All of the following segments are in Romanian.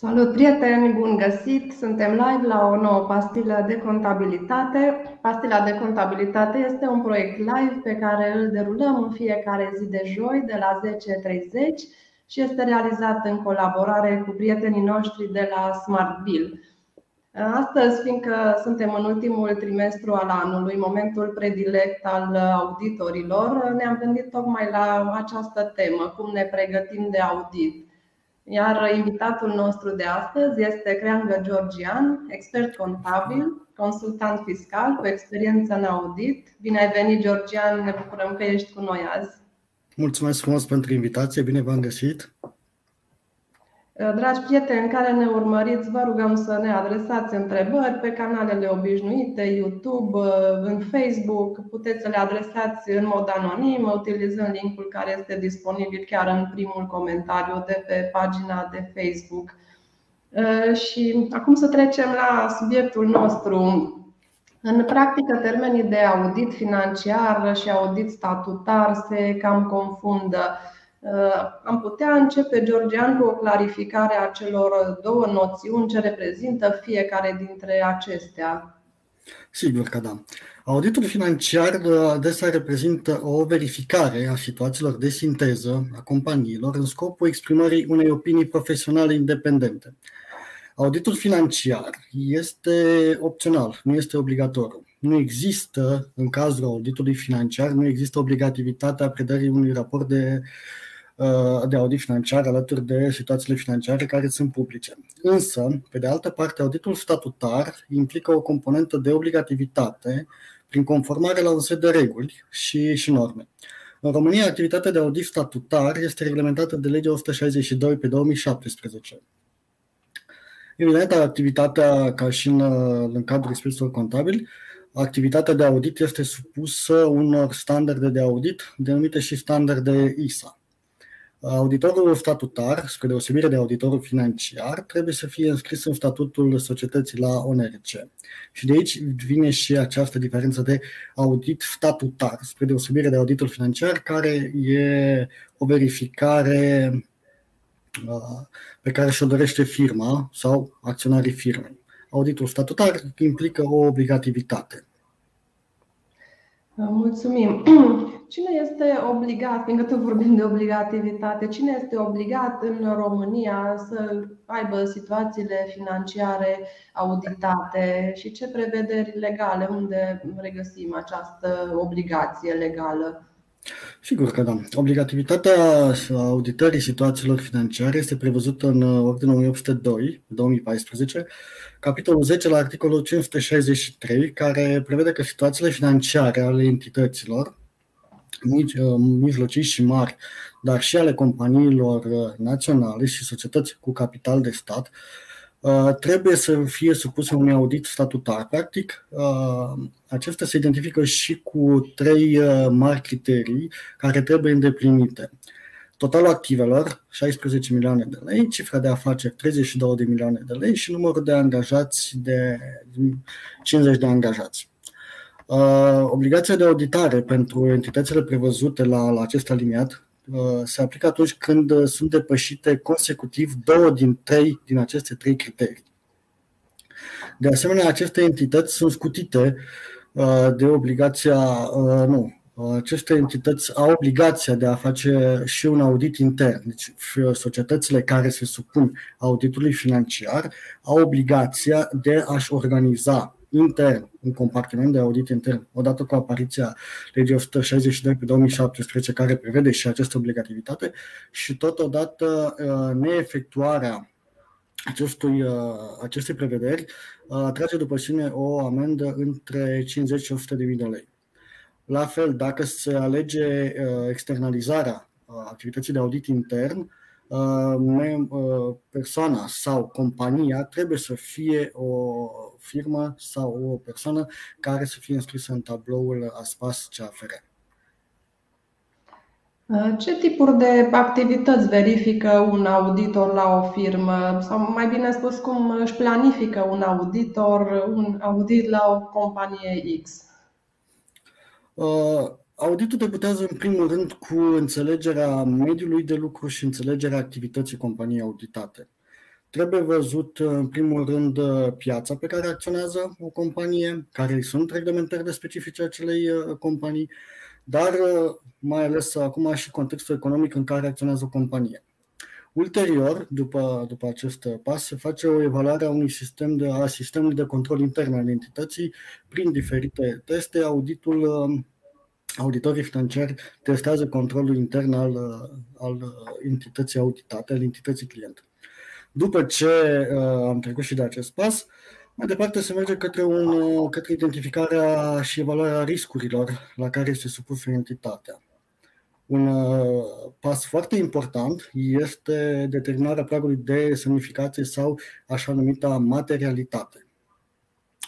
Salut prieteni, bun găsit! Suntem live la o nouă pastilă de contabilitate. Pastila de contabilitate este un proiect live pe care îl derulăm în fiecare zi de joi de la 10.30 și este realizat în colaborare cu prietenii noștri de la Smart Bill. Astăzi, fiindcă suntem în ultimul trimestru al anului, momentul predilect al auditorilor, ne-am gândit tocmai la această temă, cum ne pregătim de audit. Iar invitatul nostru de astăzi este Creangă Georgian, expert contabil, consultant fiscal cu experiență în audit. Bine ai venit, Georgian, ne bucurăm că ești cu noi azi. Mulțumesc frumos pentru invitație, bine v-am găsit. Dragi prieteni care ne urmăriți, vă rugăm să ne adresați întrebări pe canalele obișnuite, YouTube, în Facebook. Puteți să le adresați în mod anonim, utilizând linkul care este disponibil chiar în primul comentariu de pe pagina de Facebook. Și acum să trecem la subiectul nostru. În practică, termenii de audit financiar și audit statutar se cam confundă. Uh, am putea începe, Georgian, cu o clarificare a celor două noțiuni ce reprezintă fiecare dintre acestea. Sigur că da. Auditul financiar uh, adesea reprezintă o verificare a situațiilor de sinteză a companiilor în scopul exprimării unei opinii profesionale independente. Auditul financiar este opțional, nu este obligatoriu. Nu există, în cazul auditului financiar, nu există obligativitatea predării unui raport de Uh, de audit financiar alături de situațiile financiare care sunt publice. Însă, pe de altă parte, auditul statutar implică o componentă de obligativitate prin conformare la un set de reguli și, și norme. În România, activitatea de audit statutar este reglementată de legea 162 pe 2017. Evident, activitatea, ca și în, în cadrul experților contabili, activitatea de audit este supusă unor standarde de audit denumite și standarde ISA. Auditorul statutar, spre deosebire de auditorul financiar, trebuie să fie înscris în statutul societății la ONRC. Și de aici vine și această diferență de audit statutar, spre deosebire de auditul financiar, care e o verificare uh, pe care și-o dorește firma sau acționarii firmei. Auditul statutar implică o obligativitate. Mulțumim. Cine este obligat, fiindcă tot vorbim de obligativitate, cine este obligat în România să aibă situațiile financiare auditate și ce prevederi legale, unde regăsim această obligație legală? Sigur că da. Obligativitatea auditării situațiilor financiare este prevăzută în Ordinul 1802 2014, capitolul 10 la articolul 563, care prevede că situațiile financiare ale entităților mici, uh, mijlocii și mari, dar și ale companiilor uh, naționale și societăți cu capital de stat, uh, trebuie să fie supuse unui audit statutar. Practic, acesta se identifică și cu trei mari criterii care trebuie îndeplinite. Totalul activelor, 16 milioane de lei, cifra de afaceri, 32 de milioane de lei și numărul de angajați de 50 de angajați. Uh, obligația de auditare pentru entitățile prevăzute la, la acest aliniat uh, se aplică atunci când uh, sunt depășite consecutiv două din trei din aceste trei criterii. De asemenea, aceste entități sunt scutite de obligația, nu, aceste entități au obligația de a face și un audit intern. Deci societățile care se supun auditului financiar au obligația de a-și organiza intern, un compartiment de audit intern, odată cu apariția legii 162 pe 2017, care prevede și această obligativitate, și totodată uh, neefectuarea acestui, uh, acestei prevederi uh, atrage după sine o amendă între 50 și 100 de mii de lei. La fel, dacă se alege externalizarea activității de audit intern, persoana sau compania trebuie să fie o firmă sau o persoană care să fie înscrisă în tabloul ASPAS CAFR. Ce tipuri de activități verifică un auditor la o firmă? Sau mai bine spus, cum își planifică un auditor un audit la o companie X? Uh, auditul debutează în primul rând cu înțelegerea mediului de lucru și înțelegerea activității companiei auditate. Trebuie văzut, în primul rând, piața pe care acționează o companie, care sunt reglementările specifice acelei companii, dar mai ales acum și contextul economic în care acționează o companie. Ulterior, după, după acest pas, se face o evaluare a unui sistem de, a sistemului de control intern al entității prin diferite teste. Auditul, auditorii financiari testează controlul intern al, al entității auditate, al entității client. După ce uh, am trecut și de acest pas, mai departe se merge către, un, către identificarea și evaluarea riscurilor la care este supusă entitatea. Un uh, pas foarte important este determinarea pragului de semnificație sau așa numita materialitate.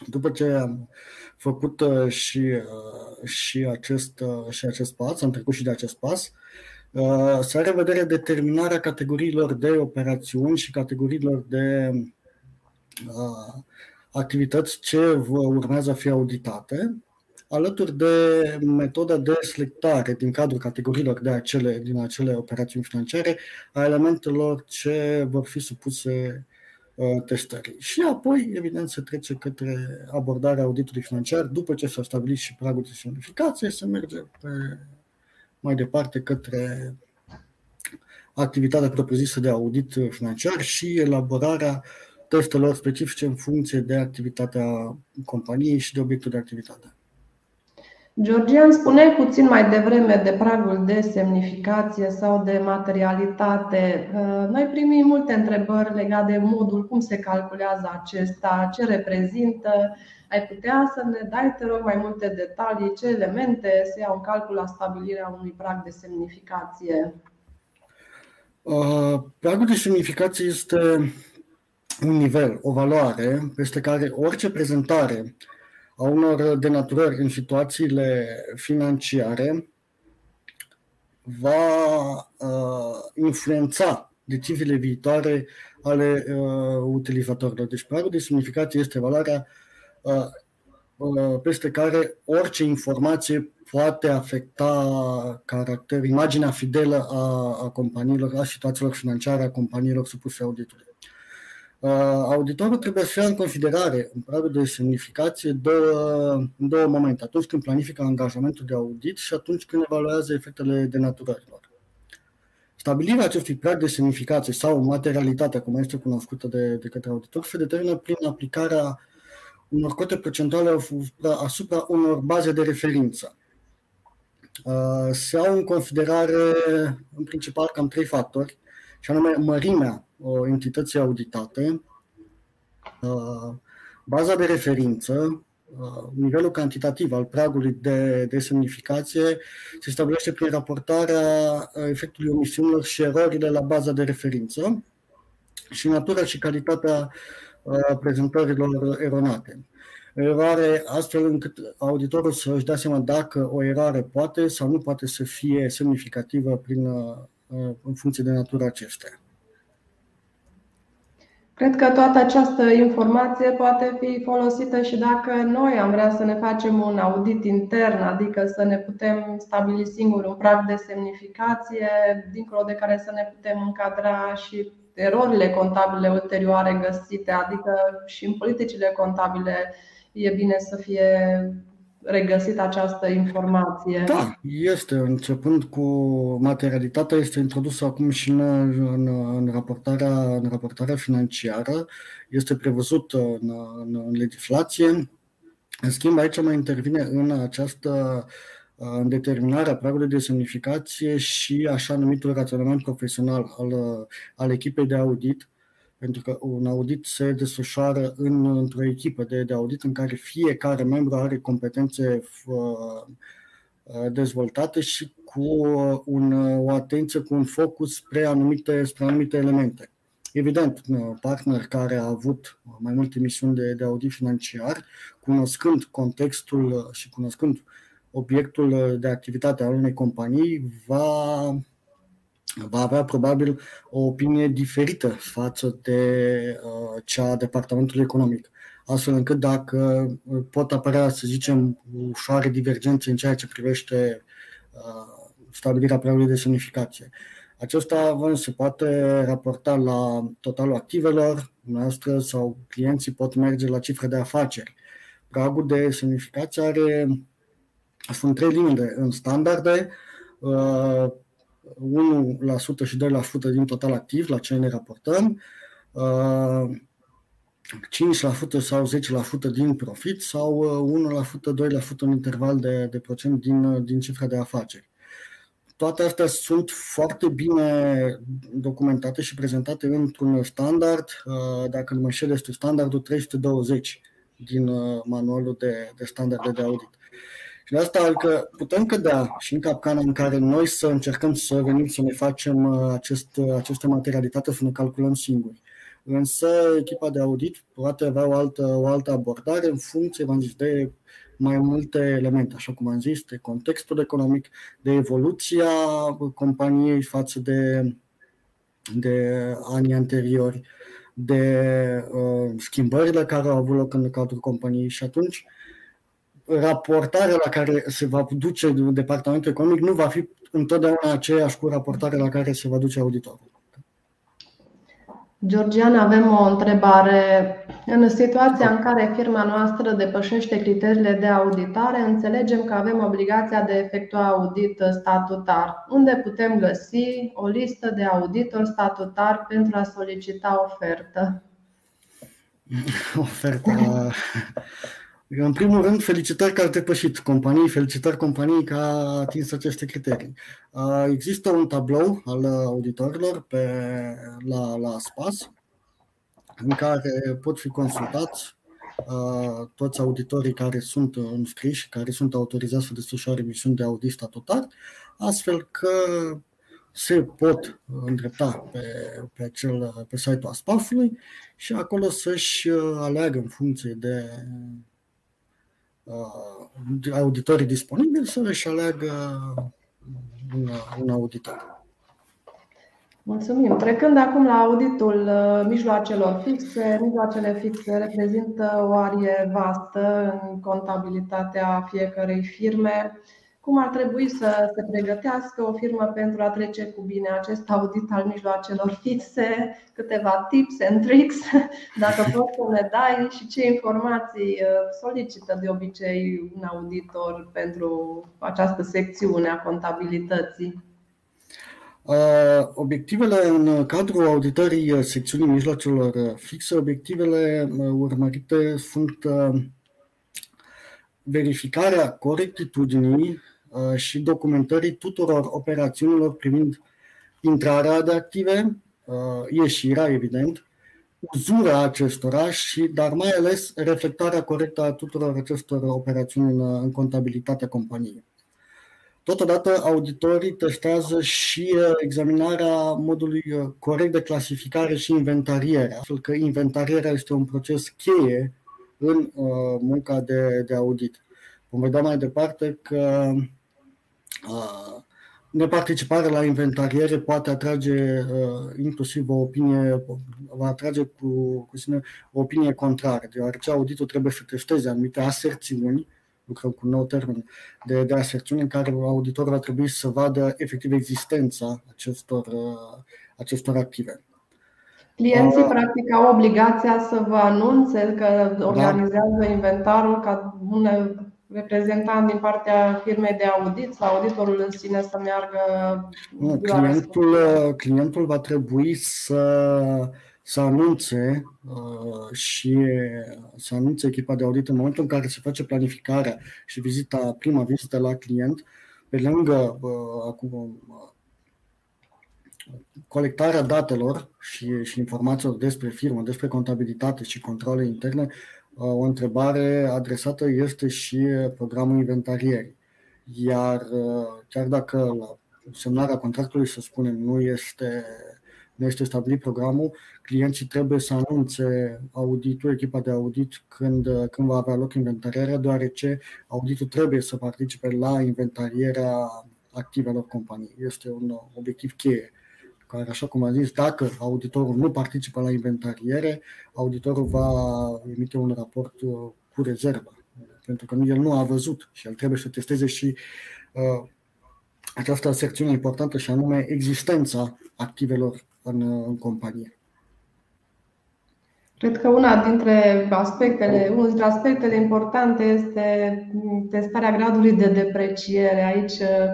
După ce am făcut uh, și, uh, și, acest, și acest pas, am trecut și de acest pas, să are vedere determinarea categoriilor de operațiuni și categoriilor de activități ce urmează a fi auditate alături de metoda de selectare din cadrul categoriilor de acele, din acele operațiuni financiare a elementelor ce vor fi supuse uh, testării. Și apoi, evident, se trece către abordarea auditului financiar după ce s-a stabilit și pragul de semnificație, se merge pe, mai departe către activitatea propriu-zisă de audit financiar și elaborarea testelor specifice în funcție de activitatea companiei și de obiectul de activitate. Georgian, spuneai puțin mai devreme de pragul de semnificație sau de materialitate. Uh, noi primim multe întrebări legate de modul cum se calculează acesta, ce reprezintă. Ai putea să ne dai, te rog, mai multe detalii, ce elemente se iau în calcul la stabilirea unui prag de semnificație? Uh, pragul de semnificație este un nivel, o valoare peste care orice prezentare a unor denaturări în situațiile financiare va uh, influența deciziile viitoare ale uh, utilizatorilor. Deci pragul de semnificație este valoarea uh, uh, peste care orice informație poate afecta caracter, imaginea fidelă a, a companiilor, a situațiilor financiare a companiilor supuse auditului. Uh, auditorul trebuie să ia în considerare în pragul de semnificație două, în două momente, atunci când planifică angajamentul de audit și atunci când evaluează efectele denaturărilor. Stabilirea acestui prag de semnificație sau materialitatea, cum este cunoscută de, de către auditor, se determină prin aplicarea unor cote procentuale asupra unor baze de referință. Uh, se au în considerare, în principal, cam trei factori, și anume mărimea entității auditate, uh, baza de referință, uh, nivelul cantitativ al pragului de, de semnificație se stabilește prin raportarea efectului omisiunilor și erorile la baza de referință și natura și calitatea uh, prezentărilor eronate. Eroare astfel încât auditorul să își dea seama dacă o eroare poate sau nu poate să fie semnificativă prin, în funcție de natura acestea. Cred că toată această informație poate fi folosită și dacă noi am vrea să ne facem un audit intern, adică să ne putem stabili singur un prag de semnificație, dincolo de care să ne putem încadra și erorile contabile ulterioare găsite, adică și în politicile contabile e bine să fie regăsit această informație? Da, este. Începând cu materialitatea, este introdusă acum și în, în, în, raportarea, în raportarea financiară. Este prevăzut în, în, în legislație. În schimb, aici mai intervine în această în determinarea pragului de semnificație și așa numitul raționament profesional al, al echipei de audit, pentru că un audit se desfășoară în, într-o echipă de, de audit în care fiecare membru are competențe uh, dezvoltate și cu un, o atenție, cu un focus spre anumite, spre anumite elemente. Evident, un partner care a avut mai multe misiuni de, de audit financiar, cunoscând contextul și cunoscând obiectul de activitate al unei companii, va va avea probabil o opinie diferită față de uh, cea a Departamentului Economic. Astfel încât dacă uh, pot apărea, să zicem, ușoare divergențe în ceea ce privește uh, stabilirea preului de semnificație. Acesta se poate raporta la totalul activelor noastre sau clienții pot merge la cifre de afaceri. Pragul de semnificație are, sunt trei limite în standarde, 1% și 2% din total activ, la ce ne raportăm, 5% sau 10% din profit sau 1%, 2% în interval de, de procent din, din cifra de afaceri. Toate astea sunt foarte bine documentate și prezentate într-un standard, dacă nu mă înșel, este standardul 320 din manualul de, de standarde de audit. Și de asta adică putem cădea și în capcana în care noi să încercăm să venim să ne facem acest, această materialitate, să ne calculăm singuri. Însă echipa de audit poate avea o altă, o altă abordare în funcție, v-am zis, de mai multe elemente, așa cum am zis, de contextul economic, de evoluția companiei față de, de anii anteriori, de uh, schimbările care au avut loc în cadrul companiei și atunci raportarea la care se va duce departamentul economic nu va fi întotdeauna aceeași cu raportarea la care se va duce auditorul. Georgian, avem o întrebare. În situația în care firma noastră depășește criteriile de auditare, înțelegem că avem obligația de efectua audit statutar. Unde putem găsi o listă de auditori statutar pentru a solicita ofertă? Oferta în primul rând, felicitări că a depășit companii, felicitări companiei că a atins aceste criterii. Există un tablou al auditorilor pe, la, la SPAS în care pot fi consultați toți auditorii care sunt înscriși, care sunt autorizați să desfășoare misiuni de audit statutar, astfel că se pot îndrepta pe, pe, acel, pe site-ul ASPAF-ului și acolo să-și aleagă în funcție de uh, auditorii disponibili să își aleagă un, un auditor. Mulțumim. Trecând acum la auditul uh, mijloacelor fixe, mijloacele fixe reprezintă o arie vastă în contabilitatea fiecărei firme cum ar trebui să se pregătească o firmă pentru a trece cu bine acest audit al mijloacelor fixe, câteva tips and tricks, dacă poți să ne dai și ce informații uh, solicită de obicei un auditor pentru această secțiune a contabilității. Uh, obiectivele în cadrul auditării secțiunii mijloacelor fixe, obiectivele uh, urmărite sunt verificarea corectitudinii Uh, și documentării tuturor operațiunilor privind intrarea de active, uh, ieșirea, evident, uzura acestora și, dar mai ales, reflectarea corectă a tuturor acestor operațiuni în, în contabilitatea companiei. Totodată, auditorii testează și uh, examinarea modului corect de clasificare și inventariere, astfel că inventarierea este un proces cheie în munca de, de audit. Vom vedea mai departe că neparticiparea la inventariere poate atrage uh, inclusiv o opinie, va atrage cu, cu sine o opinie contrară, deoarece auditul trebuie să testeze anumite aserțiuni, lucrăm cu un nou termen de, de aserțiuni, în care auditorul va trebui să vadă efectiv existența acestor, uh, acestor active. Clienții, practic, au obligația să vă anunțe că da. organizează da. inventarul ca reprezentant din partea firmei de audit sau auditorul în sine să meargă? Nu, clientul, clientul va trebui să, să anunțe uh, și să anunțe echipa de audit în momentul în care se face planificarea și vizita, prima vizită la client, pe lângă uh, acum, colectarea datelor și, și informațiilor despre firmă, despre contabilitate și controle interne, o întrebare adresată este și programul inventarierii. Iar chiar dacă la semnarea contractului, să spunem, nu este, nu este stabilit programul, clienții trebuie să anunțe auditul, echipa de audit, când, când va avea loc inventarierea, deoarece auditul trebuie să participe la inventarierea activelor companiei. Este un obiectiv cheie care, așa cum am zis, dacă auditorul nu participă la inventariere, auditorul va emite un raport uh, cu rezervă, pentru că el nu a văzut și el trebuie să testeze și uh, această secțiune importantă și anume existența activelor în, în companie. Cred că una dintre aspectele, unul dintre aspectele importante este testarea gradului de depreciere. Aici,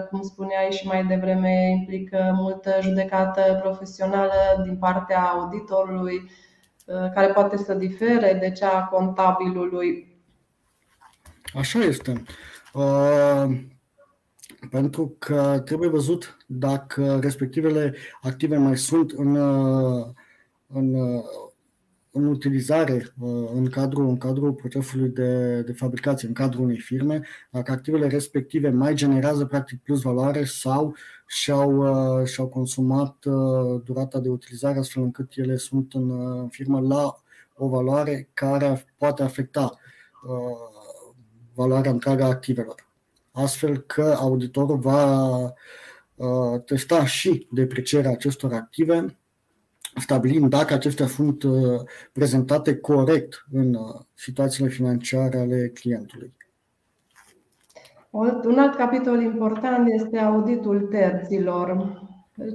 cum spuneai și mai devreme, implică multă judecată profesională din partea auditorului, care poate să difere de cea a contabilului. Așa este. Uh, pentru că trebuie văzut dacă respectivele active mai sunt în, în în utilizare uh, în cadrul, în cadrul procesului de, de fabricație, în cadrul unei firme, dacă activele respective mai generează practic plus valoare sau și-au, uh, și-au consumat uh, durata de utilizare astfel încât ele sunt în firmă la o valoare care poate afecta valoarea întreagă a activelor. Astfel că auditorul va testa și deprecierea acestor active stabilim dacă acestea sunt uh, prezentate corect în uh, situațiile financiare ale clientului. Un alt capitol important este auditul terților.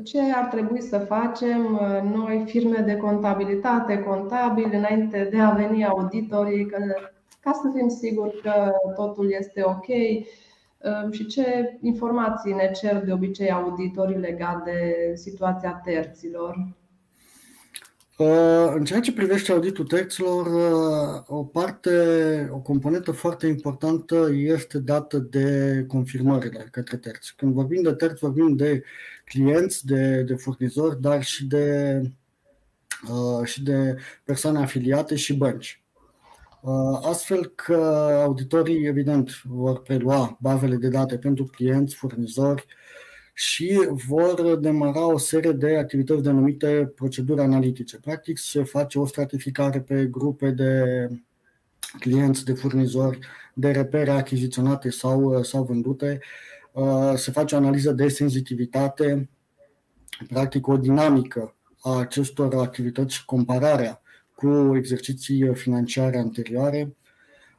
Ce ar trebui să facem uh, noi, firme de contabilitate, contabili, înainte de a veni auditorii, ca să fim siguri că totul este ok și ce informații ne cer de obicei auditorii legate de situația terților? Uh, în ceea ce privește auditul terților, uh, o parte, o componentă foarte importantă este dată de confirmările către terți. Când vorbim de terți, vorbim de clienți, de, de furnizori, dar și de, uh, și de persoane afiliate și bănci. Astfel că auditorii, evident, vor prelua bazele de date pentru clienți, furnizori, și vor demara o serie de activități denumite proceduri analitice. Practic se face o stratificare pe grupe de clienți, de furnizori, de repere achiziționate sau, sau vândute, uh, se face o analiză de senzitivitate, practic o dinamică a acestor activități și compararea cu exerciții financiare anterioare,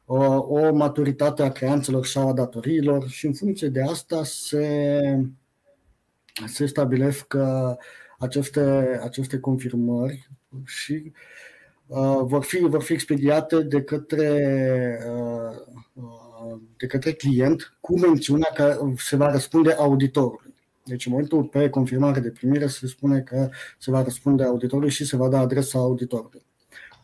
uh, o maturitate a creanțelor sau a datoriilor și în funcție de asta se se stabilesc uh, aceste, aceste confirmări și uh, vor, fi, vor fi expediate de către, uh, uh, de către client cu mențiunea că se va răspunde auditorului. Deci în momentul pe confirmare de primire se spune că se va răspunde auditorului și se va da adresa auditorului.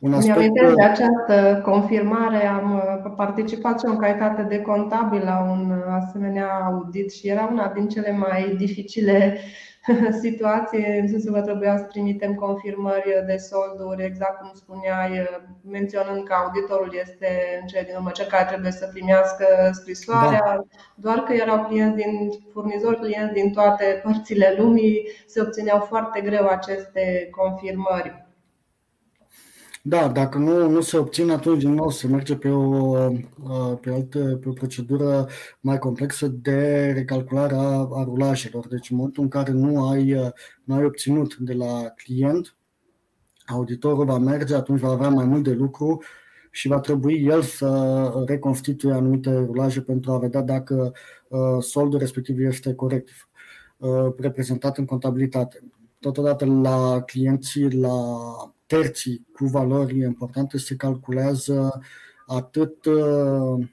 Un aspect... Mi-am de această confirmare, am uh, participat și în calitate de contabil la un uh, asemenea audit și era una din cele mai dificile situații, în sensul că trebuia să trimitem confirmări de solduri, exact cum spuneai, uh, menționând că auditorul este în cele din urmă cel care trebuie să primească scrisoarea, da. doar că erau clienți din furnizori, clienți din toate părțile lumii, se obțineau foarte greu aceste confirmări. Da, dacă nu, nu se obține, atunci din nou se merge pe o, pe, altă, pe o procedură mai complexă de recalculare a, a rulajelor. Deci în momentul în care nu ai, nu ai obținut de la client, auditorul va merge, atunci va avea mai mult de lucru și va trebui el să reconstituie anumite rulaje pentru a vedea dacă uh, soldul respectiv este corect uh, reprezentat în contabilitate. Totodată la clienții, la terții cu valori importante se calculează atât uh,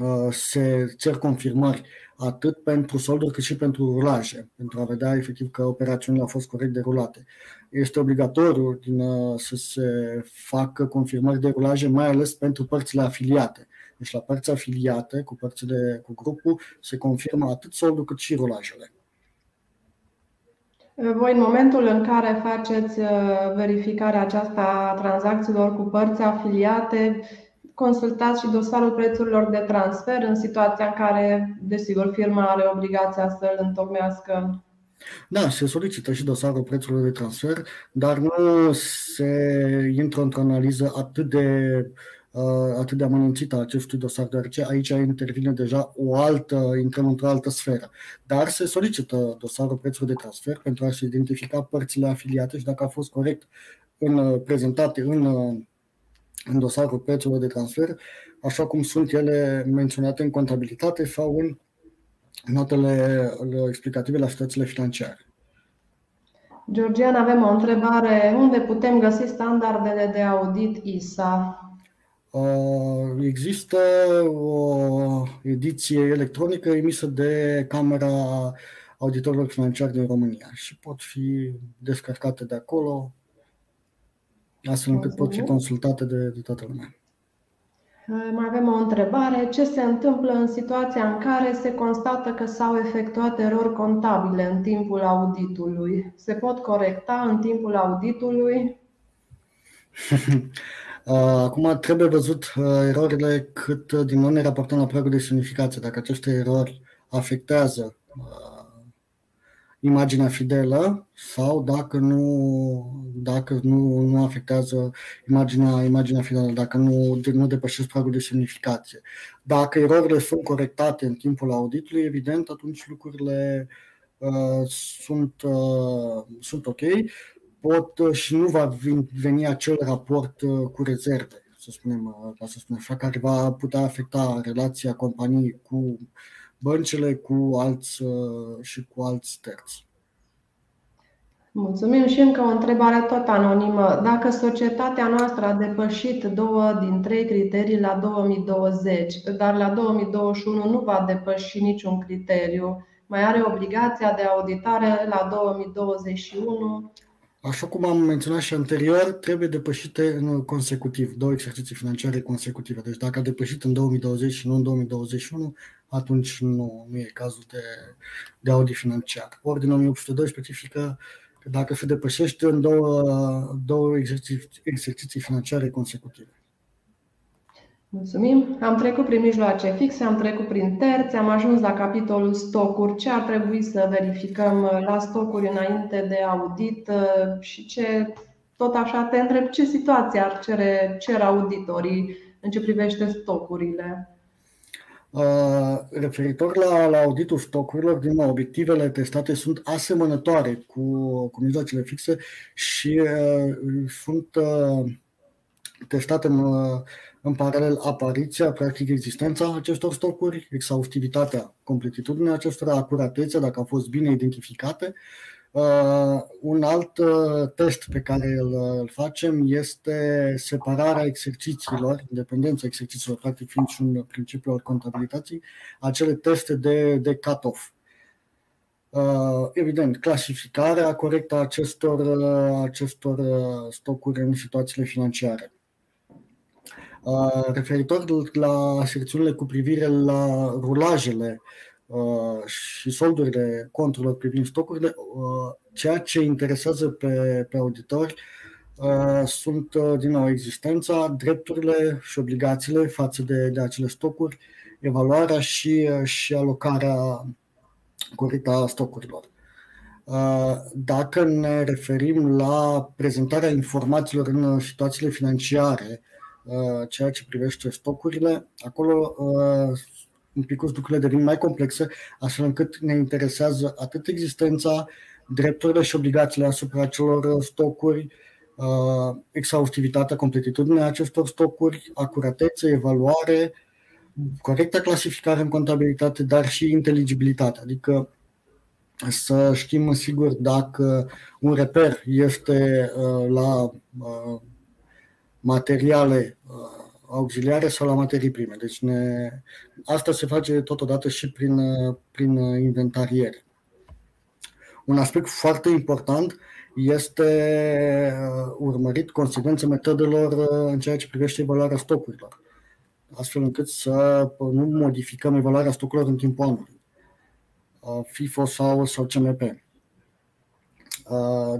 uh, se cer confirmări atât pentru solduri cât și pentru rulaje, pentru a vedea efectiv că operațiunile au fost corect derulate. Este obligatoriu din, uh, să se facă confirmări de rulaje, mai ales pentru părțile afiliate. Deci la părți afiliate, cu părțile cu grupul, se confirmă atât soldul cât și rulajele. Voi, în momentul în care faceți uh, verificarea aceasta a tranzacțiilor cu părți afiliate, consultați și dosarul prețurilor de transfer în situația în care, desigur, firma are obligația să îl întocmească. Da, se solicită și dosarul prețurilor de transfer, dar nu se intră într-o analiză atât de Uh, atât de amănunțită a acestui dosar, deoarece aici intervine deja o altă, intrăm într-o altă sferă. Dar se solicită dosarul prețului de transfer pentru a se identifica părțile afiliate și dacă a fost corect în, uh, prezentate în, uh, în dosarul prețurilor de transfer, așa cum sunt ele menționate în contabilitate sau în notele explicative la situațiile financiare. Georgian, avem o întrebare. Unde putem găsi standardele de audit ISA? Uh, există o ediție electronică emisă de Camera Auditorilor Financiari din România și pot fi descărcate de acolo, astfel încât pot fi consultate de, de toată lumea. Mai avem o întrebare. Ce se întâmplă în situația în care se constată că s-au efectuat erori contabile în timpul auditului? Se pot corecta în timpul auditului? Acum trebuie văzut erorile cât din nou ne raportăm la pragul de semnificație. Dacă aceste erori afectează imaginea fidelă sau dacă nu, dacă nu, nu afectează imaginea, imaginea fidelă, dacă nu, nu depășesc pragul de semnificație. Dacă erorile sunt corectate în timpul auditului, evident, atunci lucrurile uh, sunt, uh, sunt ok. Pot uh, și nu va veni acel raport uh, cu rezerve, să spunem, uh, ca să spunem așa, care va putea afecta relația companiei cu uh, băncile cu alți uh, și cu alți terți. Mulțumim și încă o întrebare tot anonimă. Dacă societatea noastră a depășit două din trei criterii la 2020, dar la 2021 nu va depăși niciun criteriu, mai are obligația de auditare la 2021 Așa cum am menționat și anterior, trebuie depășite în consecutiv, două exerciții financiare consecutive. Deci dacă a depășit în 2020 și nu în 2021, atunci nu, nu e cazul de, de audit financiar. Ordinul 1802 specifică că dacă se depășește în două, două exerciții, exerciții financiare consecutive. Mulțumim. Am trecut prin mijloace fixe, am trecut prin terți, am ajuns la capitolul stocuri. Ce ar trebui să verificăm la stocuri înainte de audit uh, și ce, tot așa te întreb, ce situație ar cere, cer auditorii în ce privește stocurile? Uh, referitor la, la auditul stocurilor, din nou, obiectivele testate sunt asemănătoare cu, cu mijloacele fixe și uh, sunt uh, testate în, uh, în paralel apariția, practic existența acestor stocuri, exhaustivitatea, completitudinea acestora, acuratețea, dacă au fost bine identificate. Uh, un alt uh, test pe care îl, îl facem este separarea exercițiilor, independența exercițiilor, practic fiind și un principiu al contabilității, acele teste de, de cut-off. Uh, evident, clasificarea corectă a acestor, uh, acestor uh, stocuri în situațiile financiare Uh, referitor la secțiunile cu privire la rulajele uh, și soldurile conturilor privind stocurile, uh, ceea ce interesează pe, pe auditori sunt, din nou, existența, drepturile și obligațiile față de, de acele stocuri, evaluarea și, și alocarea corectă a stocurilor. Dacă ne referim la prezentarea informațiilor în situațiile financiare, Uh, ceea ce privește stocurile. Acolo uh, un pic lucrurile devin mai complexe, astfel încât ne interesează atât existența, drepturile și obligațiile asupra celor stocuri, uh, exhaustivitatea, completitudinea acestor stocuri, acuratețe, evaluare, corecta clasificare în contabilitate, dar și inteligibilitate, adică să știm sigur dacă un reper este la materiale uh, auxiliare sau la materii prime. Deci ne, asta se face totodată și prin, uh, prin inventariere. Un aspect foarte important este uh, urmărit consecvența metodelor în ceea ce privește evaluarea stocurilor, astfel încât să nu modificăm evaluarea stocurilor în timpul anului, FIFO sau, sau CMP.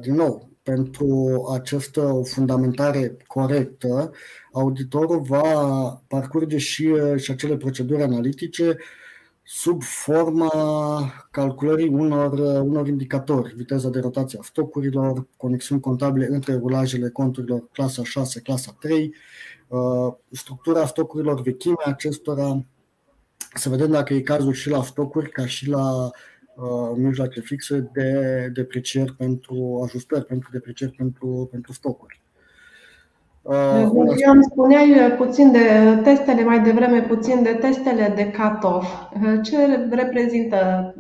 Din nou, pentru această fundamentare corectă, auditorul va parcurge și, și acele proceduri analitice sub forma calculării unor, unor indicatori, viteza de rotație a stocurilor, conexiuni contabile între rulajele conturilor clasa 6, clasa 3, uh, structura stocurilor, vechimea acestora, să vedem dacă e cazul și la stocuri ca și la uh, mijloace fixe de deprecieri pentru ajustări, pentru deprecieri pentru, pentru stocuri. Eu îmi spuneai puțin de testele mai devreme, puțin de testele de cut-off. Ce reprezintă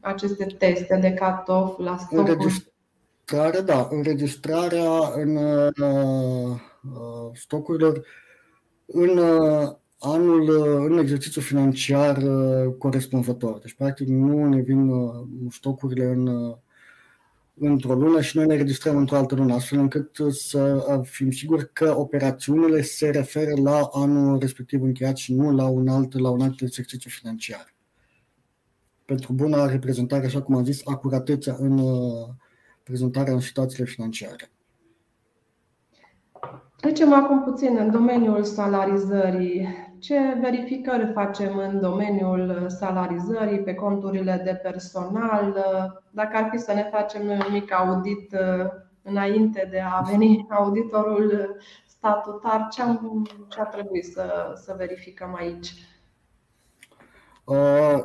aceste teste de cut-off la stocuri? Înregistrarea, da, înregistrarea în uh, stocurilor în uh, anul, în exercițiul financiar uh, corespunzător. Deci, practic, nu ne vin uh, stocurile în, uh, într-o lună și noi ne registrăm într-o altă lună, astfel încât să fim siguri că operațiunile se referă la anul respectiv încheiat și nu la un alt, la un alt exercițiu financiar. Pentru buna reprezentare, așa cum am zis, acuratețea în prezentarea în situațiile financiare. Trecem acum puțin în domeniul salarizării. Ce verificări facem în domeniul salarizării pe conturile de personal? Dacă ar fi să ne facem noi un mic audit uh, înainte de a veni auditorul statutar, ce, am, ce ar trebui să, să verificăm aici? Uh,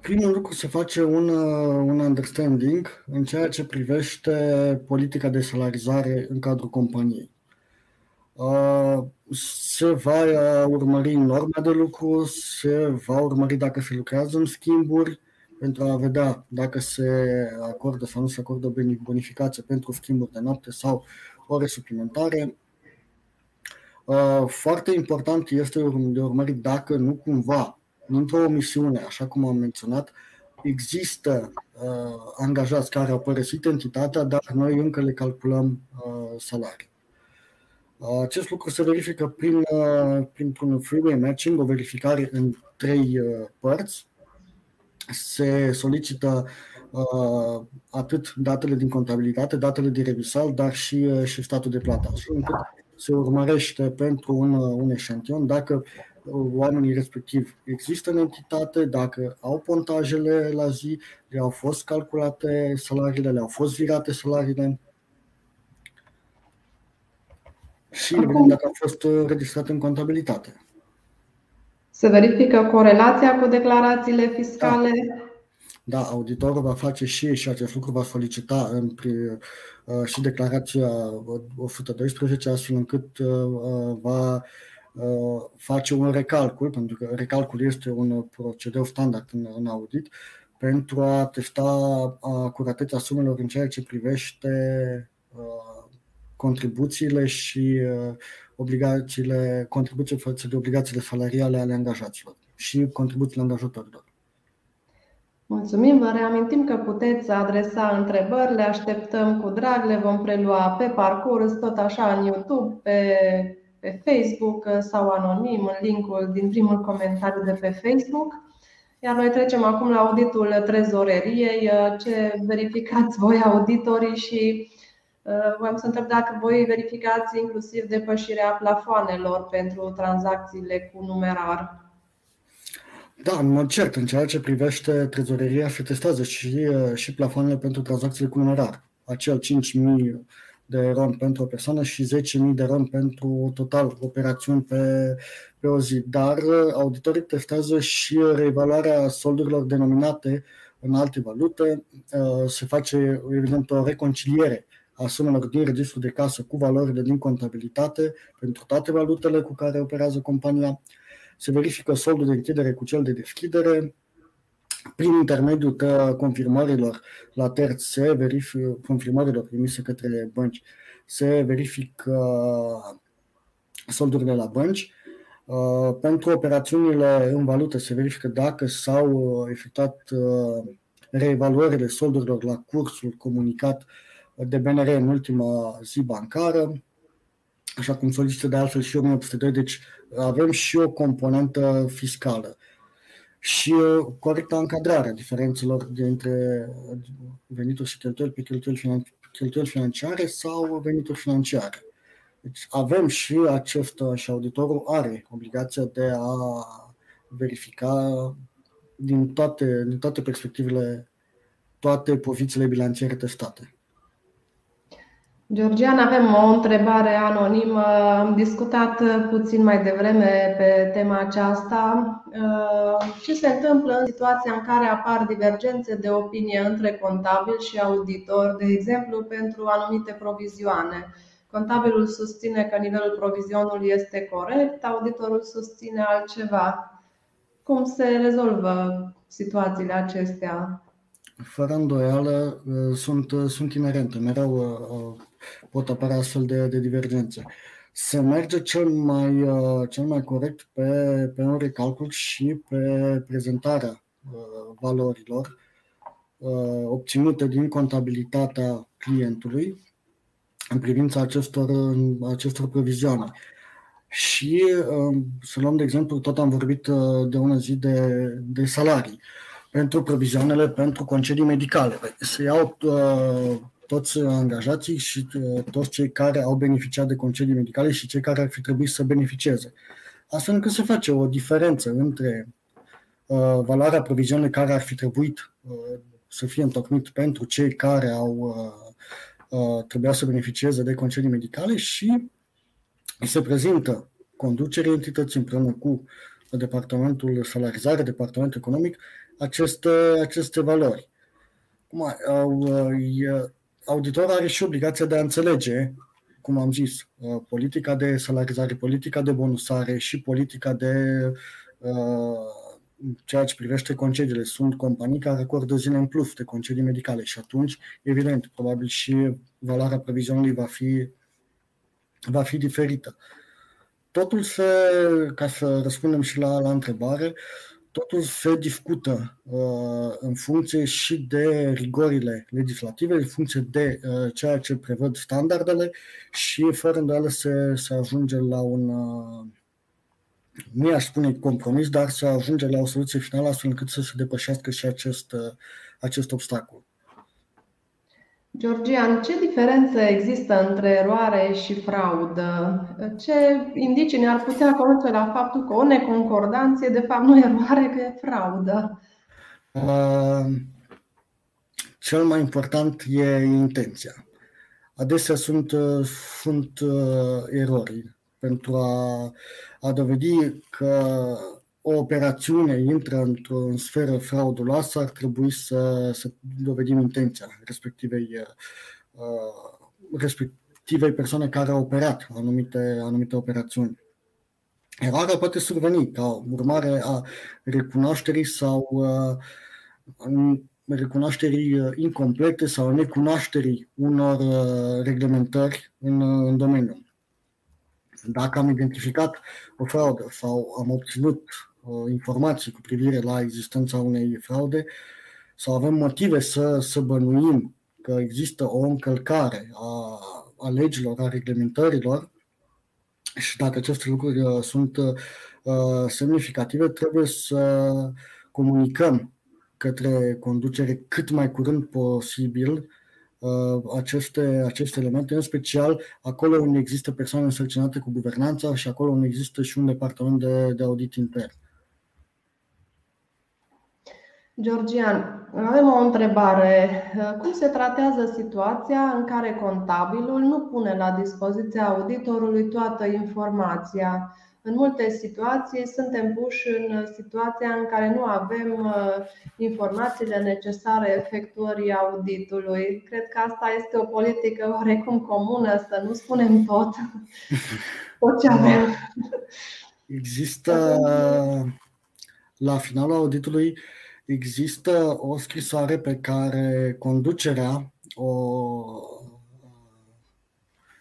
primul lucru se face un, uh, un understanding în ceea ce privește politica de salarizare în cadrul companiei se va urmări norma de lucru, se va urmări dacă se lucrează în schimburi, pentru a vedea dacă se acordă sau nu se acordă bonificație pentru schimburi de noapte sau ore suplimentare. Foarte important este de urmărit dacă nu cumva, într-o misiune, așa cum am menționat, există angajați care au părăsit entitatea, dar noi încă le calculăm salarii. Acest lucru se verifică prin, uh, printr-un freeway matching, o verificare în trei uh, părți. Se solicită uh, atât datele din contabilitate, datele din revisal, dar și, și statul de plată. Astfel încât se urmărește pentru un, un eșantion dacă oamenii respectiv există în entitate, dacă au pontajele la zi, le-au fost calculate salariile, le-au fost virate salariile și Acum, vedem dacă a fost uh, registrat în contabilitate. Se verifică corelația cu declarațiile fiscale? Da. da, auditorul va face și, și acest lucru va solicita în, uh, și declarația 112, astfel încât uh, va face un recalcul, pentru că recalcul este un procedeu standard în, în audit, pentru a testa acuratețea sumelor în ceea ce privește contribuțiile și uh, obligațiile, contribuții față de obligațiile salariale ale angajaților și contribuțiile angajatorilor. Mulțumim, vă reamintim că puteți adresa întrebări, le așteptăm cu drag, le vom prelua pe parcurs, tot așa în YouTube, pe, pe Facebook sau anonim în linkul din primul comentariu de pe Facebook. Iar noi trecem acum la auditul trezoreriei, ce verificați voi auditorii și Uh, voiam să întreb dacă voi verificați inclusiv depășirea plafoanelor pentru tranzacțiile cu numerar. Da, în mod cert, în ceea ce privește trezoreria, se testează și, uh, și plafoanele pentru tranzacțiile cu numerar. Acel 5.000 de ron pentru o persoană și 10.000 de ron pentru total operațiuni pe, pe o zi. Dar uh, auditorii testează și reevaluarea soldurilor denominate în alte valute. Se face, evident, o reconciliere a sumelor din registrul de casă cu valorile din contabilitate pentru toate valutele cu care operează compania. Se verifică soldul de închidere cu cel de deschidere. Prin intermediul confirmărilor la terți se verifică confirmărilor emise către bănci, se verifică soldurile la bănci. Uh, pentru operațiunile în valută se verifică dacă s-au efectuat uh, reevaluările soldurilor la cursul comunicat de BNR în ultima zi bancară, așa cum solicită de altfel și 1802, deci avem și o componentă fiscală și corectă încadrare a diferențelor dintre venituri și cheltuieli pe cheltuieli, finan- cheltuieli financiare sau venituri financiare. Deci avem și acest, și auditorul are obligația de a verifica din toate, din toate perspectivele toate pozițiile bilanțiere testate. Georgian, avem o întrebare anonimă. Am discutat puțin mai devreme pe tema aceasta. Uh, ce se întâmplă în situația în care apar divergențe de opinie între contabil și auditor, de exemplu, pentru anumite provizioane? Contabilul susține că nivelul provizionului este corect, auditorul susține altceva. Cum se rezolvă situațiile acestea? Fără îndoială, sunt, sunt inerente, mereu pot apărea astfel de, de divergențe se merge cel mai, uh, cel mai corect pe, pe un recalcul și pe prezentarea uh, valorilor uh, obținute din contabilitatea clientului în privința acestor, acestor provizioane. Și să luăm de exemplu, tot am vorbit de una zi de, de salarii pentru provizioanele pentru concedii medicale. Se iau toți angajații și uh, toți cei care au beneficiat de concedii medicale și cei care ar fi trebuit să beneficieze. Astfel încât se face o diferență între uh, valoarea provizionului care ar fi trebuit uh, să fie întocmit pentru cei care au uh, uh, trebuia să beneficieze de concedii medicale și se prezintă conducerea entității împreună cu departamentul salarizare, departamentul economic, aceste, aceste valori. Cum au, uh, auditorul are și obligația de a înțelege, cum am zis, uh, politica de salarizare, politica de bonusare și politica de uh, ceea ce privește concediile. Sunt companii care acordă zile în plus de concedii medicale și atunci, evident, probabil și valoarea previzionului va fi, va fi diferită. Totul se, ca să răspundem și la, la întrebare, uh, totul se discută uh, în funcție și de rigorile legislative, în funcție de uh, ceea ce prevăd standardele și fără îndoială se, se ajunge la un, uh, nu i-aș spune compromis, dar se ajunge la o soluție finală astfel încât să se depășească și acest, uh, acest obstacol. Georgian, ce diferență există între eroare și fraudă? Ce indicii ne-ar putea conduce la faptul că o neconcordanție de fapt nu e eroare, că e fraudă? Uh, cel mai important e intenția. Adesea sunt, uh, sunt uh, erori pentru a, a dovedi că o operațiune intră într-o sferă frauduloasă, ar trebui să, să dovedim intenția respectivei, uh, respectivei persoane care au operat anumite, anumite operațiuni. Eroarea poate surveni ca urmare a recunoașterii sau uh, recunoașterii incomplete sau necunoașterii unor uh, reglementări în, în domeniu. Dacă am identificat o fraudă sau am obținut Uh, informații cu privire la existența unei fraude sau avem motive să, să bănuim că există o încălcare a, a legilor, a reglementărilor și dacă aceste lucruri uh, sunt uh, semnificative, trebuie să comunicăm către conducere cât mai curând posibil aceste, aceste elemente, în special acolo unde există persoane însărcinate cu guvernanța și acolo unde există și un departament de, de audit intern. Georgian, avem o întrebare. Cum se tratează situația în care contabilul nu pune la dispoziția auditorului toată informația? În multe situații suntem puși în situația în care nu avem uh, informațiile necesare efectuării auditului. Cred că asta este o politică oarecum comună, să nu spunem tot, tot ce avem. Există la finalul auditului există o scrisoare pe care conducerea o,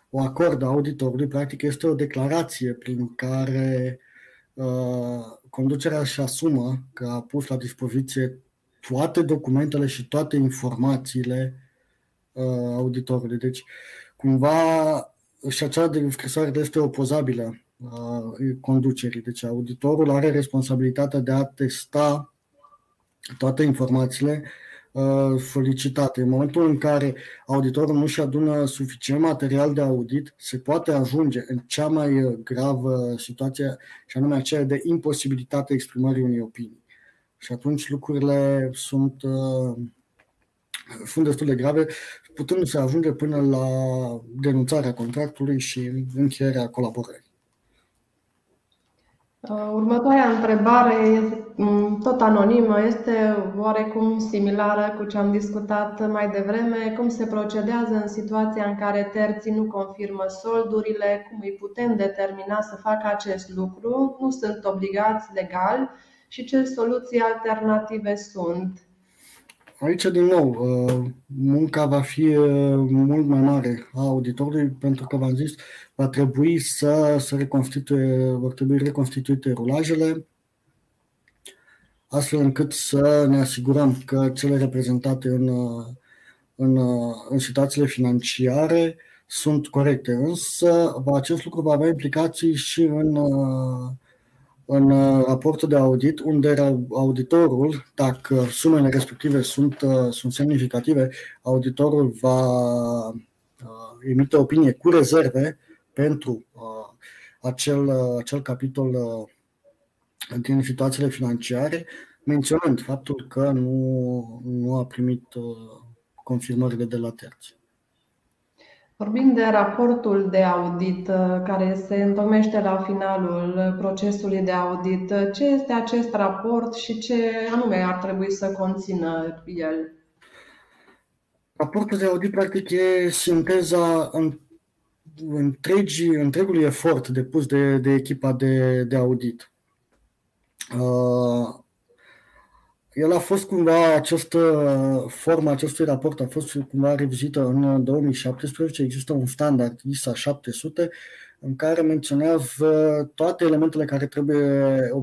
o acordă auditorului. Practic este o declarație prin care uh, conducerea își asumă că a pus la dispoziție toate documentele și toate informațiile uh, auditorului. Deci, cumva, și acea scrisoare este opozabilă uh, conducerii. Deci, auditorul are responsabilitatea de a testa toate informațiile uh, solicitate. În momentul în care auditorul nu-și adună suficient material de audit, se poate ajunge în cea mai uh, gravă situație, și anume aceea de imposibilitate exprimării unei opinii. Și atunci lucrurile sunt, uh, sunt destul de grave, putând să ajunge până la denunțarea contractului și încheierea colaborării. Uh, următoarea întrebare, mm, tot anonimă, este oarecum similară cu ce am discutat mai devreme. Cum se procedează în situația în care terții nu confirmă soldurile? Cum îi putem determina să facă acest lucru? Nu sunt obligați legal și ce soluții alternative sunt? Aici, din nou, uh, munca va fi uh, mult mai mare a auditorului, pentru că, v-am zis, va trebui să se reconstituie, vor trebui reconstituite rulajele, astfel încât să ne asigurăm că cele reprezentate în, uh, în, în situațiile financiare sunt corecte. Însă, acest lucru va avea implicații și în în uh, raportul de audit, unde auditorul, dacă sumele respective sunt, uh, sunt semnificative, auditorul va uh, emite opinie cu rezerve pentru acel, acel capitol din situațiile financiare, menționând faptul că nu, nu a primit confirmările de la terți. Vorbim de raportul de audit uh, care se întocmește la finalul procesului de audit. Ce este acest raport și ce anume ar trebui să conțină el? Raportul de audit, practic, e sinteza în, întregi, întregului efort depus de, de echipa de, de audit. Uh, el a fost cumva, această formă acestui raport a fost cumva revizită în 2017. Există un standard ISA 700 în care menționează toate elementele care trebuie,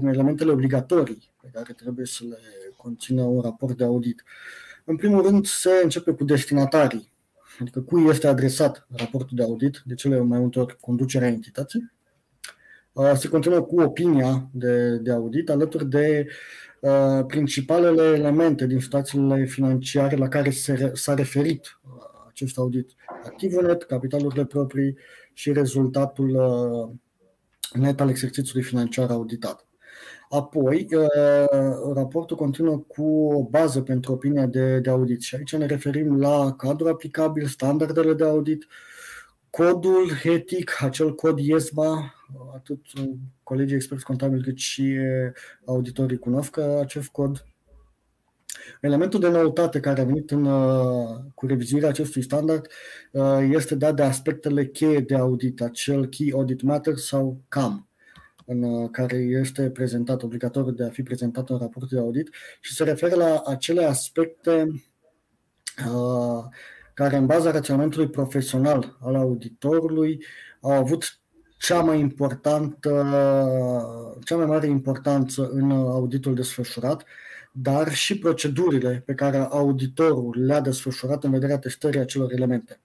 elementele obligatorii pe care trebuie să le conțină un raport de audit. În primul rând se începe cu destinatarii, adică cui este adresat raportul de audit, de cele mai multe ori conducerea entității. Se continuă cu opinia de, de audit alături de Uh, principalele elemente din situațiile financiare la care se, s-a referit uh, acest audit. Activul net, capitalurile proprii și rezultatul uh, net al exercițiului financiar auditat. Apoi, raportul continuă cu o bază pentru opinia de, de audit și aici ne referim la cadrul aplicabil, standardele de audit, codul etic, acel cod IESMA, atât colegii experți contabili cât și auditorii cunosc acest cod. Elementul de noutate care a venit în, cu revizuirea acestui standard este dat de aspectele cheie de audit, acel Key Audit Matter sau CAM, în care este prezentat, obligatoriu de a fi prezentat în raportul de audit și se referă la acele aspecte uh, care în baza raționamentului profesional al auditorului au avut cea mai importantă, cea mai mare importanță în auditul desfășurat, dar și procedurile pe care auditorul le-a desfășurat în vederea testării acelor elemente.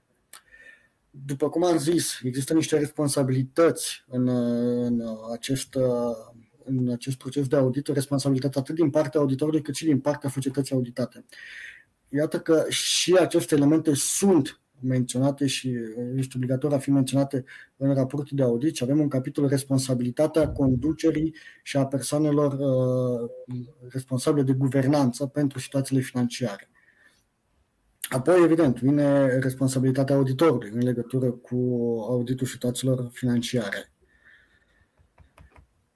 După cum am zis, există niște responsabilități în, în, acest, în acest proces de audit, responsabilitate atât din partea auditorului cât și din partea societății auditate iată că și aceste elemente sunt menționate și este obligatoriu a fi menționate în raportul de audit și avem un capitol responsabilitatea conducerii și a persoanelor uh, responsabile de guvernanță pentru situațiile financiare. Apoi, evident, vine responsabilitatea auditorului în legătură cu auditul situațiilor financiare.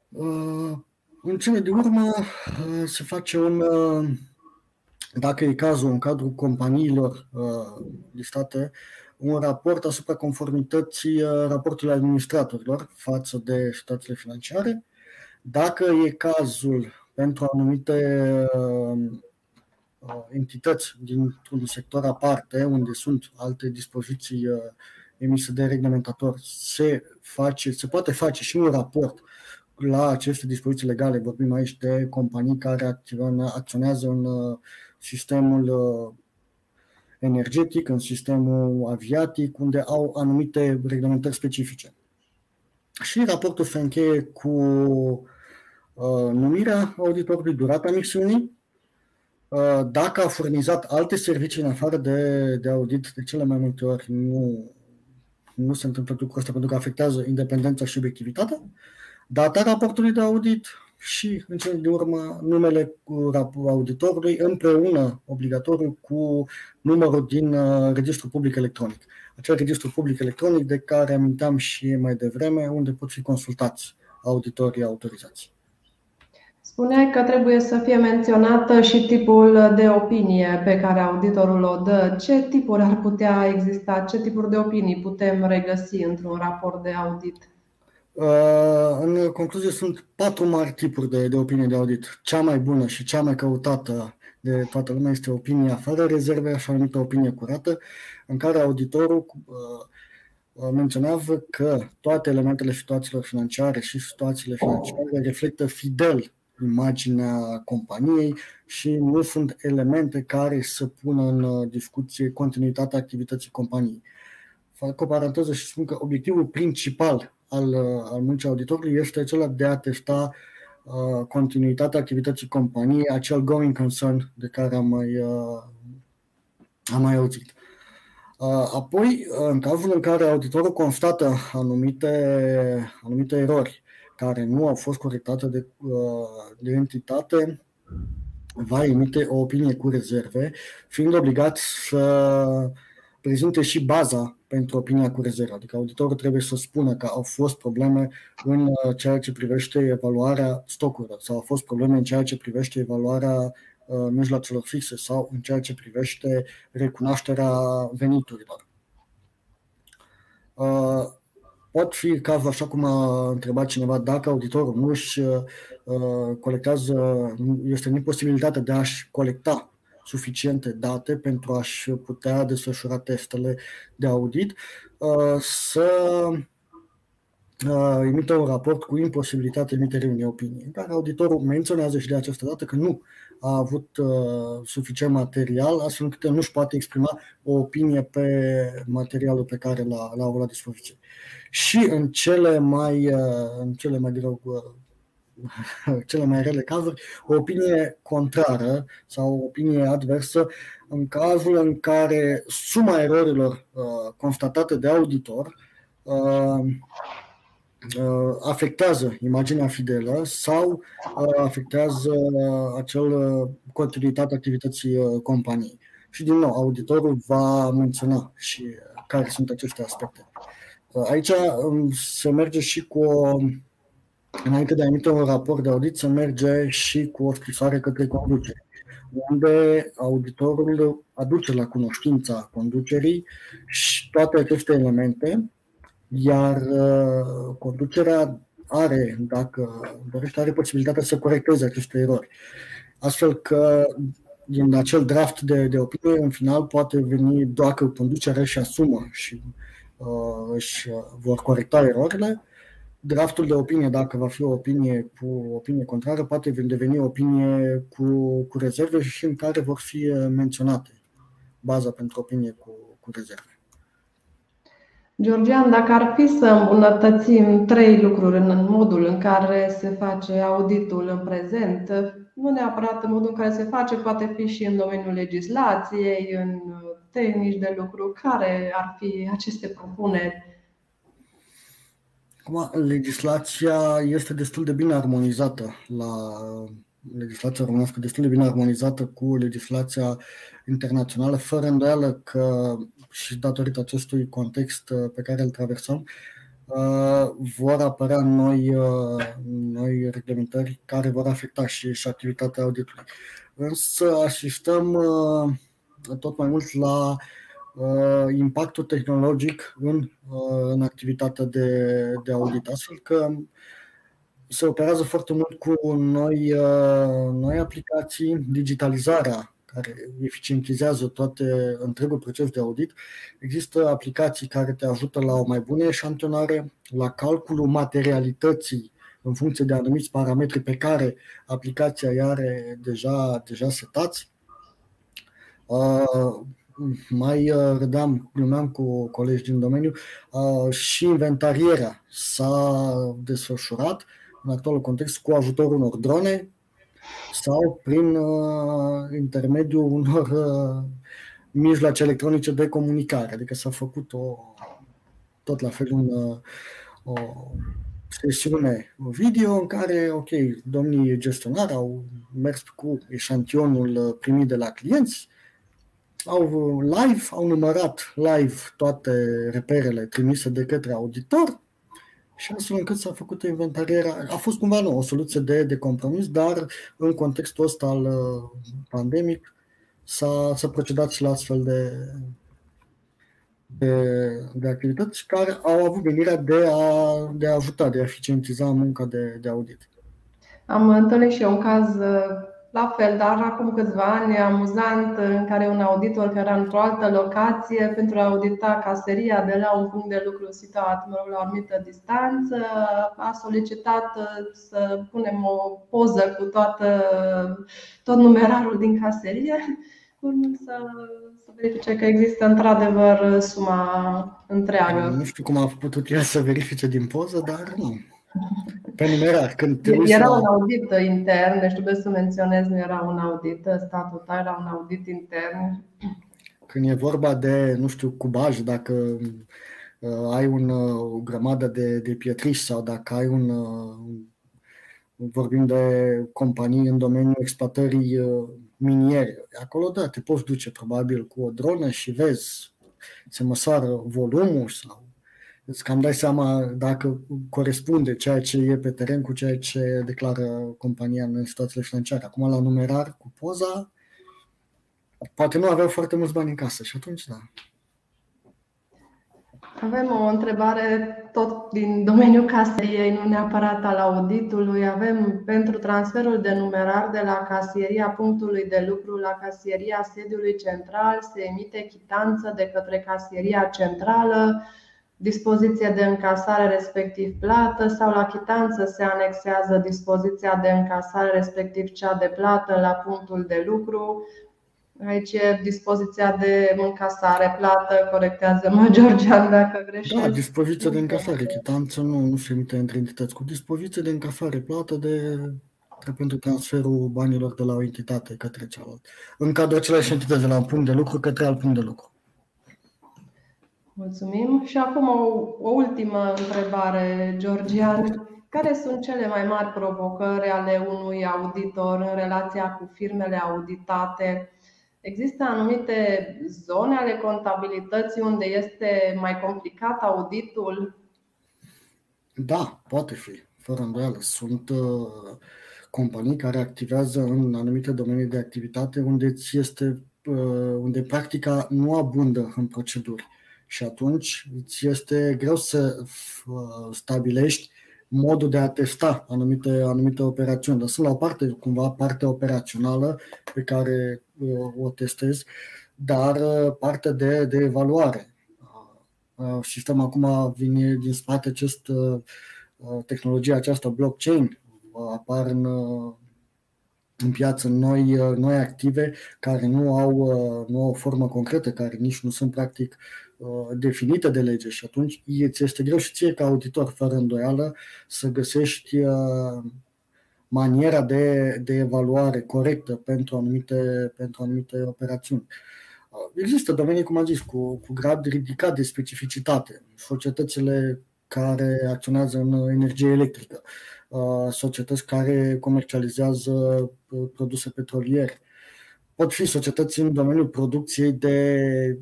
Uh, în cele din urmă uh, se face un uh, dacă e cazul în cadrul companiilor uh, listate, un raport asupra conformității uh, raportului administratorilor față de situațiile financiare. Dacă e cazul pentru anumite uh, uh, entități dintr-un sector aparte, unde sunt alte dispoziții uh, emise de reglementator, se, face, se poate face și un raport la aceste dispoziții legale. Vorbim aici de companii care acționează în uh, sistemul uh, energetic, în sistemul aviatic, unde au anumite reglementări specifice. Și raportul se încheie cu uh, numirea auditorului, durata misiunii, uh, dacă a furnizat alte servicii în afară de, de audit, de cele mai multe ori nu, nu se întâmplă lucrul ăsta pentru că afectează independența și obiectivitatea, data raportului de audit, și, în cele din urmă, numele auditorului împreună, obligatoriu, cu numărul din uh, Registrul Public Electronic. Acel Registru Public Electronic de care aminteam și mai devreme, unde pot fi consultați auditorii autorizați. Spuneai că trebuie să fie menționată și tipul de opinie pe care auditorul o dă. Ce tipuri ar putea exista? Ce tipuri de opinii putem regăsi într-un raport de audit? Uh, în concluzie, sunt patru mari tipuri de, de opinie de audit. Cea mai bună și cea mai căutată de toată lumea este opinia fără rezerve, așa numită opinie curată, în care auditorul uh, uh, menționează că toate elementele situațiilor financiare și situațiile financiare reflectă fidel imaginea companiei și nu sunt elemente care să pună în discuție continuitatea activității companiei. Fac o paranteză și spun că obiectivul principal al, al muncii auditorului este acela de a testa uh, continuitatea activității companiei, acel going concern de care am mai, uh, am mai auzit. Uh, apoi, în cazul în care auditorul constată anumite, anumite erori care nu au fost corectate de, uh, de entitate, va emite o opinie cu rezerve, fiind obligat să prezinte și baza pentru opinia cu rezervă. Adică auditorul trebuie să spună că au fost probleme în uh, ceea ce privește evaluarea stocurilor sau au fost probleme în ceea ce privește evaluarea uh, mijloacelor fixe sau în ceea ce privește recunoașterea veniturilor. Uh, pot fi cazul, așa cum a întrebat cineva, dacă auditorul nu își colectează, este în imposibilitatea de a-și colecta suficiente date pentru a-și putea desfășura testele de audit, uh, să uh, emită un raport cu imposibilitatea emiterii unei opinii, în care auditorul menționează și de această dată că nu a avut uh, suficient material, astfel încât nu își poate exprima o opinie pe materialul pe care l-a, l-a avut la dispoziție. Și în cele mai, în cele mai greu cele mai rele cazuri, o opinie contrară sau o opinie adversă în cazul în care suma erorilor uh, constatate de auditor uh, uh, afectează imaginea fidelă sau uh, afectează acel uh, continuitatea activității uh, companiei. Și din nou, auditorul va menționa și uh, care sunt aceste aspecte. Uh, aici um, se merge și cu o înainte de a emite un raport de audit, să merge și cu o scrisoare către conducere, unde auditorul aduce la cunoștința conducerii și toate aceste elemente, iar uh, conducerea are, dacă dorește, are posibilitatea să corecteze aceste erori. Astfel că din acel draft de, de opinie, în final, poate veni dacă conducerea și asumă și uh, își vor corecta erorile, draftul de opinie, dacă va fi o opinie cu opinie contrară, poate deveni o opinie cu, cu rezerve și în care vor fi uh, menționate baza pentru opinie cu, cu rezerve. Georgian, dacă ar fi să îmbunătățim trei lucruri în modul în care se face auditul în prezent, nu neapărat în modul în care se face, poate fi și în domeniul legislației, în tehnici de lucru, care ar fi aceste propuneri Acum, legislația este destul de bine armonizată la legislația românească destul de bine armonizată cu legislația internațională, fără îndoială că și datorită acestui context uh, pe care îl traversăm, uh, vor apărea noi, uh, noi reglementări care vor afecta și, și activitatea auditului. Însă asistăm tot mai mult la uh, impactul tehnologic în, uh, în activitatea de, de audit, astfel că se operează foarte mult cu noi, uh, noi aplicații, digitalizarea care eficientizează toate întregul proces de audit. Există aplicații care te ajută la o mai bună eșantionare, la calculul materialității în funcție de anumiți parametri pe care aplicația i are deja, deja setați. Uh, mai uh, râdeam, glumeam cu colegi din domeniu, uh, și inventarierea s-a desfășurat în actualul context cu ajutorul unor drone sau prin uh, intermediul unor mijloace electronice de comunicare. Adică s-a făcut o, tot la fel un, o sesiune video în care, ok, domnii gestionari au mers cu eșantionul primit de la clienți, au live, au numărat live toate reperele trimise de către auditor și astfel încât s-a făcut inventarierea. A fost cumva nu, o soluție de, de compromis, dar în contextul ăsta al uh, pandemic s-a, s-a procedat și la astfel de, de, de activități care au avut venirea de a, de a ajuta, de a eficientiza munca de, de audit. Am întâlnit și eu un caz uh, la fel, dar acum câțiva ani, amuzant, în care un auditor care era într-o altă locație pentru a audita caseria de la un punct de lucru situat mă rog, la o anumită distanță, a solicitat uh, să punem o poză cu toată, tot numerarul din caserie, urmând să, să verifice că există într-adevăr suma întreagă. Nu știu cum a putut el să verifice din poză, dar nu. Pe numerar, când te Era la... un audit intern, deci trebuie să menționez, nu era un audit statutar, era un audit intern. Când e vorba de, nu știu, cubaj, dacă uh, ai un, uh, o grămadă de, de pietriș sau dacă ai un, uh, vorbim de companii în domeniul exploatării uh, miniere, acolo da, te poți duce probabil cu o dronă și vezi, se măsoară volumul sau Îți cam dai seama dacă corespunde ceea ce e pe teren cu ceea ce declară compania în situațiile financiare. Acum, la numerar, cu poza, poate nu aveau foarte mulți bani în casă și atunci, da. Avem o întrebare tot din domeniul caseriei, nu neapărat al auditului. Avem pentru transferul de numerar de la casieria punctului de lucru la casieria sediului central se emite chitanță de către casieria centrală dispoziție de încasare respectiv plată sau la chitanță se anexează dispoziția de încasare respectiv cea de plată la punctul de lucru. Aici e dispoziția de încasare, plată, corectează-mă Georgian dacă greșesc. Da, dispoziția de încasare, chitanță nu, nu se emite între entități. Cu dispoziție de încasare, plată de pentru transferul banilor de la o entitate către cealaltă. În cadrul aceleași entități, de la un punct de lucru către alt punct de lucru. Mulțumim. Și acum o, o ultimă întrebare, Georgian. Care sunt cele mai mari provocări ale unui auditor în relația cu firmele auditate? Există anumite zone ale contabilității unde este mai complicat auditul? Da, poate fi, fără îndoială. Sunt uh, companii care activează în anumite domenii de activitate unde ți este uh, unde practica nu abundă în proceduri și atunci îți este greu să uh, stabilești modul de a testa anumite, anumite operațiuni. Dar sunt la o parte, cumva, partea operațională pe care uh, o testezi, dar uh, partea de, de evaluare. Sistemul acum vine din spate acest, tehnologia aceasta blockchain, apar în, în piață noi, noi active care nu au, nu au o formă concretă, care nici nu sunt practic Uh, definită de lege și atunci îți este greu și ție ca auditor, fără îndoială, să găsești uh, maniera de, de evaluare corectă pentru anumite, pentru anumite operațiuni. Uh, există domenii, cum am zis, cu, cu grad ridicat de specificitate. Societățile care acționează în energie electrică, societăți care comercializează produse petroliere, pot fi societăți în domeniul producției de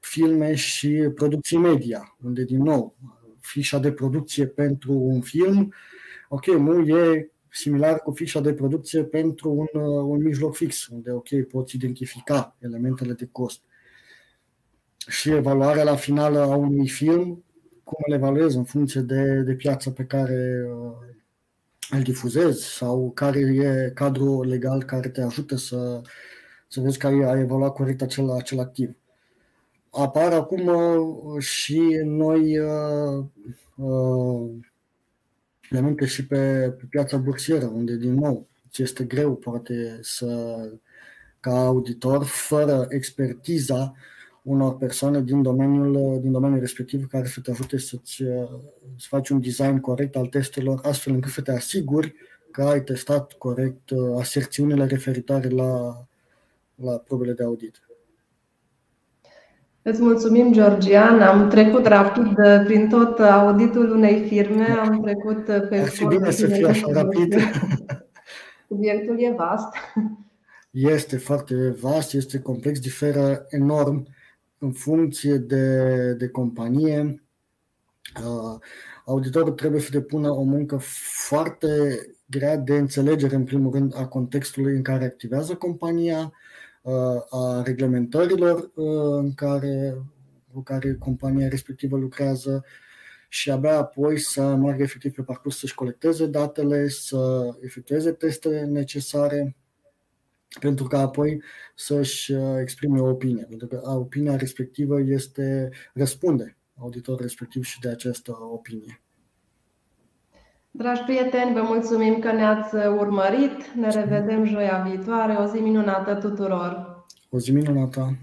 filme și producții media, unde, din nou, fișa de producție pentru un film, ok, nu e similar cu fișa de producție pentru un, un mijloc fix, unde, ok, poți identifica elementele de cost. Și evaluarea la finală a unui film, cum îl evaluezi în funcție de, de piața pe care uh, îl difuzezi sau care e cadrul legal care te ajută să, să vezi că ai evaluat corect acel, acel activ apar acum uh, și noi uh, uh, elemente și pe, pe piața bursieră, unde din nou ți este greu poate să ca auditor fără expertiza unor persoane din domeniul, din domeniul respectiv care să te ajute să-ți, să faci un design corect al testelor, astfel încât să te asiguri că ai testat corect aserțiunile referitoare la, la probele de audit. Îți mulțumim, Georgian. Am trecut rapid uh, prin tot auditul unei firme. Am trecut uh, pe Ar fi bine să fie așa rapid. Subiectul e vast. Este foarte vast, este complex, diferă enorm în funcție de, de companie. Uh, auditorul trebuie să depună o muncă foarte grea de înțelegere, în primul rând, a contextului în care activează compania, a reglementărilor în care, cu care compania respectivă lucrează și abia apoi să meargă efectiv pe parcurs să-și colecteze datele, să efectueze testele necesare pentru ca apoi să-și exprime o opinie. Pentru că opinia respectivă este răspunde auditorul respectiv și de această opinie. Dragi prieteni, vă mulțumim că ne-ați urmărit. Ne revedem joia viitoare. O zi minunată tuturor! O zi minunată!